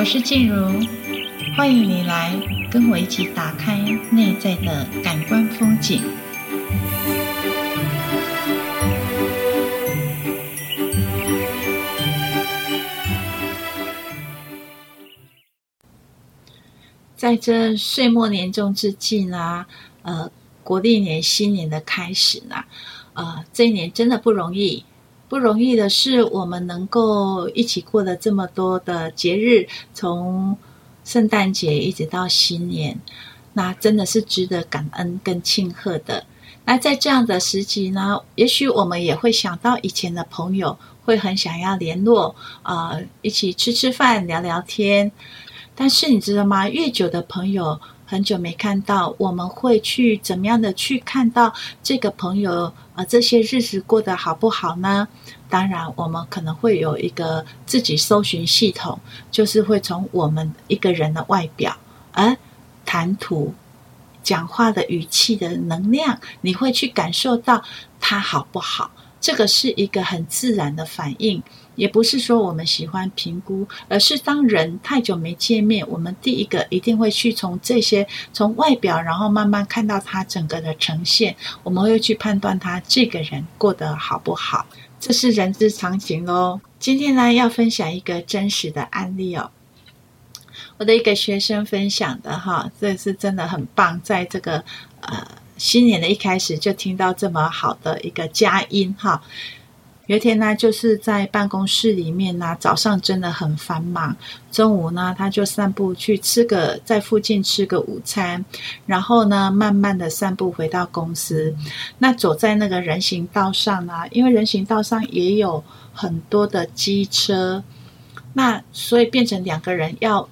我是静茹，欢迎你来跟我一起打开内在的感官风景。在这岁末年终之际呢，呃，国历年新年的开始呢，呃，这一年真的不容易。不容易的是，我们能够一起过了这么多的节日，从圣诞节一直到新年，那真的是值得感恩跟庆贺的。那在这样的时期呢，也许我们也会想到以前的朋友，会很想要联络，啊、一起吃吃饭、聊聊天。但是你知道吗？越久的朋友，很久没看到，我们会去怎么样的去看到这个朋友？呃，这些日子过得好不好呢？当然，我们可能会有一个自己搜寻系统，就是会从我们一个人的外表，而谈吐、讲话的语气的能量，你会去感受到他好不好。这个是一个很自然的反应。也不是说我们喜欢评估，而是当人太久没见面，我们第一个一定会去从这些从外表，然后慢慢看到他整个的呈现，我们会去判断他这个人过得好不好，这是人之常情喽。今天呢，要分享一个真实的案例哦，我的一个学生分享的哈，这是真的很棒，在这个呃新年的一开始就听到这么好的一个佳音哈。有一天呢，就是在办公室里面呢，早上真的很繁忙。中午呢，他就散步去吃个，在附近吃个午餐，然后呢，慢慢的散步回到公司。那走在那个人行道上呢，因为人行道上也有很多的机车，那所以变成两个人要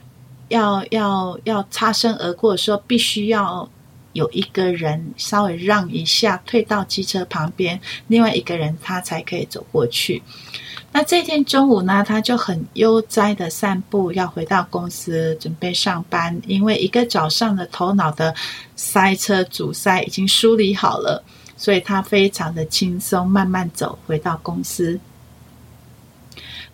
要要要擦身而过的时候，必须要。有一个人稍微让一下，退到机车旁边，另外一个人他才可以走过去。那这天中午呢，他就很悠哉的散步，要回到公司准备上班。因为一个早上的头脑的塞车阻塞已经梳理好了，所以他非常的轻松，慢慢走回到公司。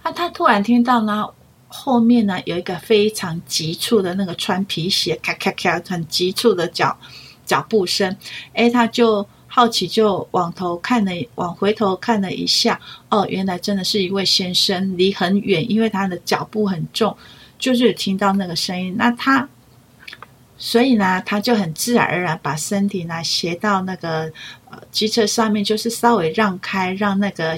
那他突然听到呢，后面呢有一个非常急促的那个穿皮鞋，咔咔咔，很急促的脚。脚步声，诶，他就好奇，就往头看了，往回头看了一下，哦，原来真的是一位先生，离很远，因为他的脚步很重，就是听到那个声音。那他，所以呢，他就很自然而然把身体呢斜到那个呃机车上面，就是稍微让开，让那个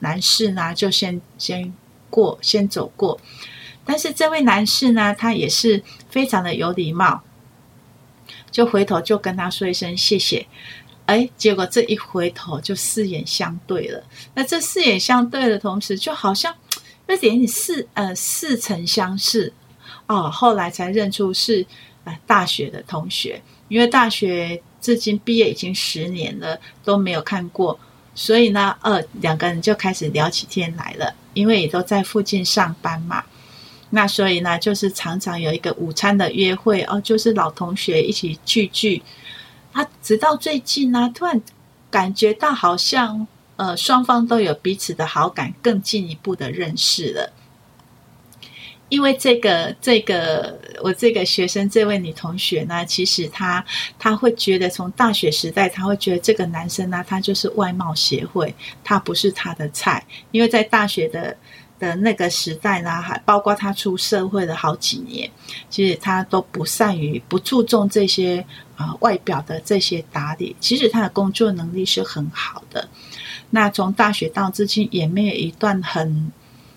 男士呢就先先过，先走过。但是这位男士呢，他也是非常的有礼貌。就回头就跟他说一声谢谢，哎，结果这一回头就四眼相对了。那这四眼相对的同时，就好像有点点似呃似曾相识哦。后来才认出是呃大学的同学，因为大学至今毕业已经十年了，都没有看过，所以呢，呃，两个人就开始聊起天来了，因为也都在附近上班嘛。那所以呢，就是常常有一个午餐的约会哦，就是老同学一起聚聚。他直到最近呢，突然感觉到好像呃双方都有彼此的好感，更进一步的认识了。因为这个这个我这个学生这位女同学呢，其实她她会觉得从大学时代，她会觉得这个男生呢，他就是外貌协会，他不是她的菜，因为在大学的。的那个时代呢，还包括他出社会的好几年，其实他都不善于、不注重这些啊、呃、外表的这些打理。其实他的工作能力是很好的。那从大学到至今也没有一段很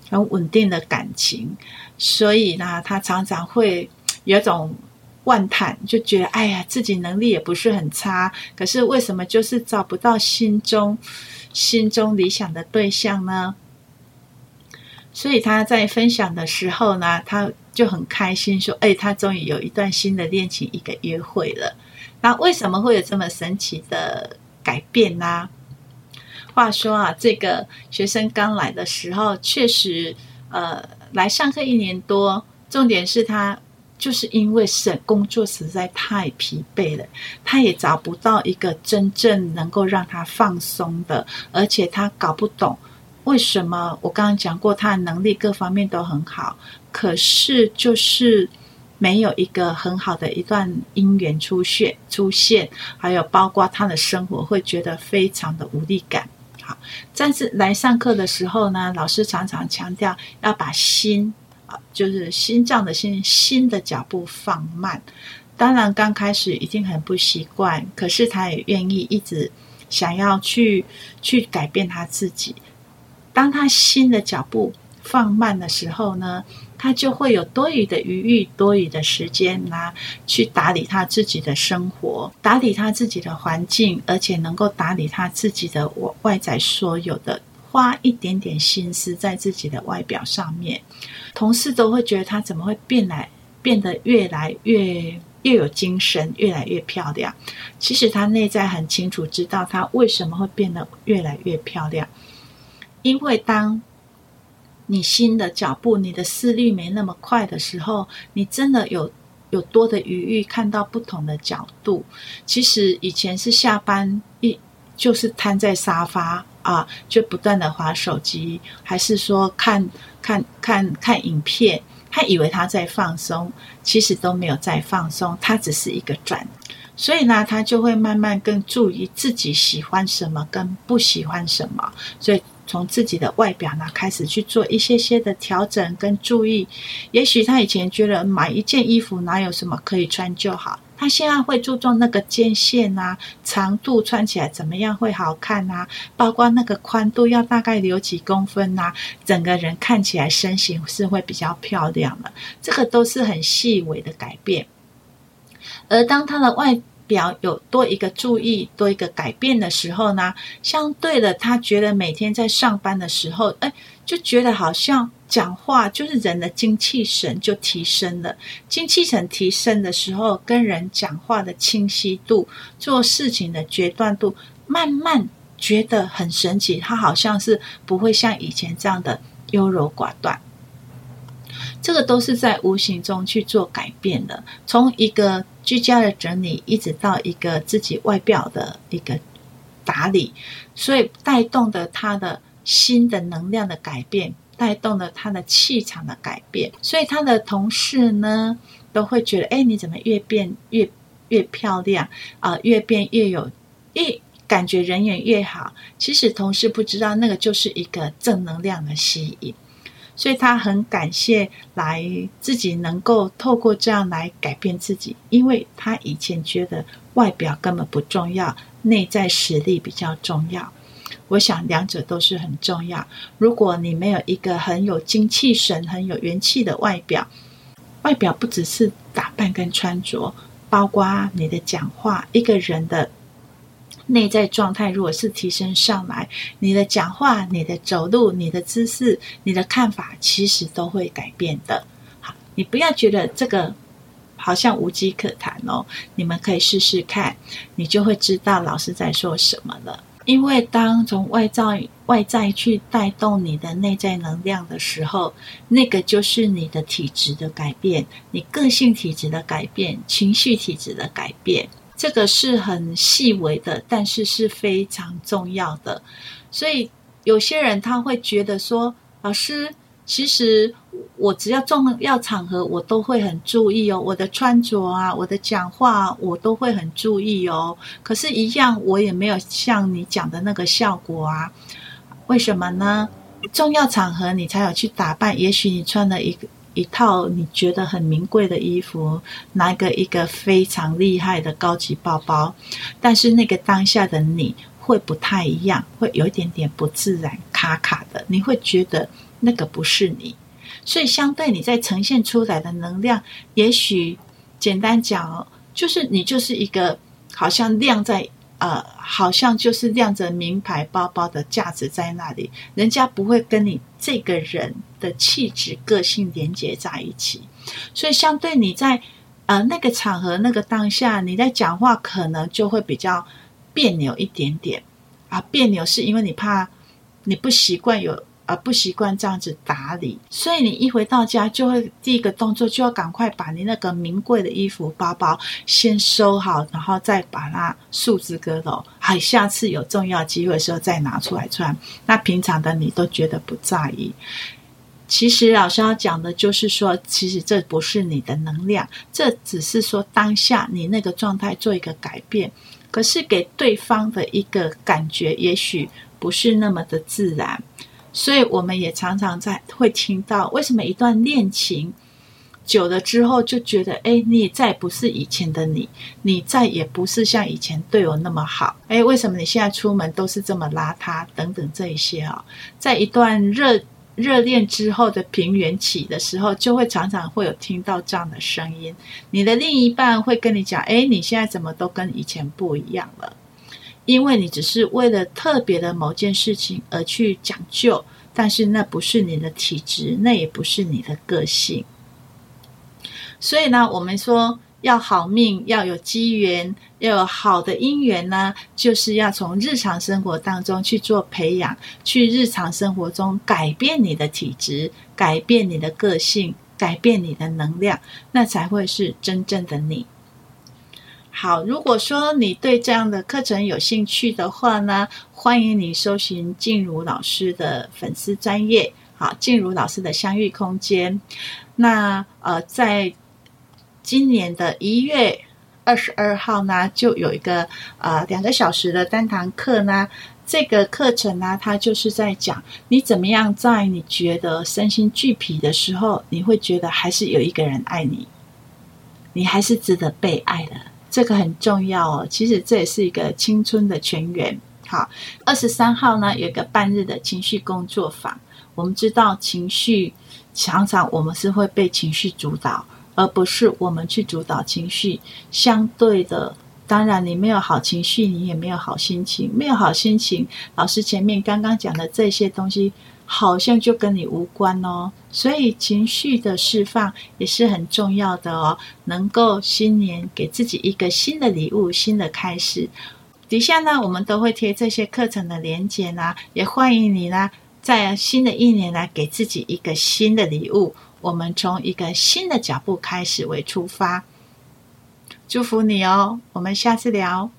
很稳定的感情，所以呢，他常常会 有种万叹，就觉得哎呀，自己能力也不是很差，可是为什么就是找不到心中心中理想的对象呢？所以他在分享的时候呢，他就很开心说：“哎，他终于有一段新的恋情，一个约会了。那为什么会有这么神奇的改变呢？话说啊，这个学生刚来的时候，确实呃来上课一年多，重点是他就是因为是工作实在太疲惫了，他也找不到一个真正能够让他放松的，而且他搞不懂。”为什么我刚刚讲过，他的能力各方面都很好，可是就是没有一个很好的一段姻缘出现出现，还有包括他的生活会觉得非常的无力感。好，但是来上课的时候呢，老师常常强调要把心啊，就是心脏的心心的脚步放慢。当然刚开始一定很不习惯，可是他也愿意一直想要去去改变他自己。当他心的脚步放慢的时候呢，他就会有多余的余裕、多余的时间呐、啊，去打理他自己的生活，打理他自己的环境，而且能够打理他自己的我外在所有的，花一点点心思在自己的外表上面，同事都会觉得他怎么会变来变得越来越越有精神，越来越漂亮。其实他内在很清楚知道他为什么会变得越来越漂亮，因为当。你心的脚步，你的思虑没那么快的时候，你真的有有多的余裕看到不同的角度。其实以前是下班一就是瘫在沙发啊，就不断的滑手机，还是说看看看看影片，他以为他在放松，其实都没有在放松，他只是一个转。所以呢，他就会慢慢更注意自己喜欢什么跟不喜欢什么，所以。从自己的外表呢开始去做一些些的调整跟注意，也许他以前觉得买一件衣服哪有什么可以穿就好，他现在会注重那个肩线啊、长度穿起来怎么样会好看啊，包括那个宽度要大概留几公分啊，整个人看起来身形是会比较漂亮的，这个都是很细微的改变。而当他的外表有多一个注意，多一个改变的时候呢，相对的，他觉得每天在上班的时候，哎，就觉得好像讲话就是人的精气神就提升了。精气神提升的时候，跟人讲话的清晰度，做事情的决断度，慢慢觉得很神奇。他好像是不会像以前这样的优柔寡断。这个都是在无形中去做改变的，从一个居家的整理，一直到一个自己外表的一个打理，所以带动的他的心的能量的改变，带动了他的气场的改变，所以他的同事呢都会觉得，哎，你怎么越变越越漂亮啊，越变越有，越感觉人缘越好。其实同事不知道，那个就是一个正能量的吸引。所以他很感谢来自己能够透过这样来改变自己，因为他以前觉得外表根本不重要，内在实力比较重要。我想两者都是很重要。如果你没有一个很有精气神、很有元气的外表，外表不只是打扮跟穿着，包括你的讲话，一个人的。内在状态如果是提升上来，你的讲话、你的走路、你的姿势、你的看法，其实都会改变的。好，你不要觉得这个好像无稽可谈哦，你们可以试试看，你就会知道老师在说什么了。因为当从外在外在去带动你的内在能量的时候，那个就是你的体质的改变，你个性体质的改变，情绪体质的改变。这个是很细微的，但是是非常重要的。所以有些人他会觉得说：“老师，其实我只要重要场合，我都会很注意哦，我的穿着啊，我的讲话，我都会很注意哦。可是，一样我也没有像你讲的那个效果啊。为什么呢？重要场合你才有去打扮，也许你穿了一个。”一套你觉得很名贵的衣服，拿个一个非常厉害的高级包包，但是那个当下的你会不太一样，会有一点点不自然、卡卡的，你会觉得那个不是你，所以相对你在呈现出来的能量，也许简单讲，就是你就是一个好像亮在。呃，好像就是亮着名牌包包的价值在那里，人家不会跟你这个人的气质、个性连接在一起，所以相对你在呃那个场合、那个当下，你在讲话可能就会比较别扭一点点啊。别扭是因为你怕你不习惯有而不习惯这样子打理，所以你一回到家就会第一个动作就要赶快把你那个名贵的衣服、包包先收好，然后再把它束之阁楼，还下次有重要机会的时候再拿出来穿。那平常的你都觉得不在意。其实老师要讲的就是说，其实这不是你的能量，这只是说当下你那个状态做一个改变，可是给对方的一个感觉，也许不是那么的自然。所以我们也常常在会听到，为什么一段恋情久了之后就觉得，哎，你也再不是以前的你，你再也不是像以前对我那么好，哎，为什么你现在出门都是这么邋遢？等等这一些啊，在一段热热恋之后的平原期的时候，就会常常会有听到这样的声音，你的另一半会跟你讲，哎，你现在怎么都跟以前不一样了？因为你只是为了特别的某件事情而去讲究，但是那不是你的体质，那也不是你的个性。所以呢，我们说要好命，要有机缘，要有好的姻缘呢，就是要从日常生活当中去做培养，去日常生活中改变你的体质，改变你的个性，改变你的能量，那才会是真正的你。好，如果说你对这样的课程有兴趣的话呢，欢迎你搜寻静茹老师的粉丝专业，好，静茹老师的相遇空间。那呃，在今年的一月二十二号呢，就有一个呃两个小时的单堂课呢。这个课程呢，它就是在讲你怎么样在你觉得身心俱疲的时候，你会觉得还是有一个人爱你，你还是值得被爱的。这个很重要哦，其实这也是一个青春的泉源。好，二十三号呢，有一个半日的情绪工作坊。我们知道情绪常常我们是会被情绪主导，而不是我们去主导情绪。相对的，当然你没有好情绪，你也没有好心情，没有好心情。老师前面刚刚讲的这些东西。好像就跟你无关哦，所以情绪的释放也是很重要的哦。能够新年给自己一个新的礼物，新的开始。底下呢，我们都会贴这些课程的连接呢，也欢迎你呢，在新的一年来给自己一个新的礼物。我们从一个新的脚步开始为出发，祝福你哦。我们下次聊。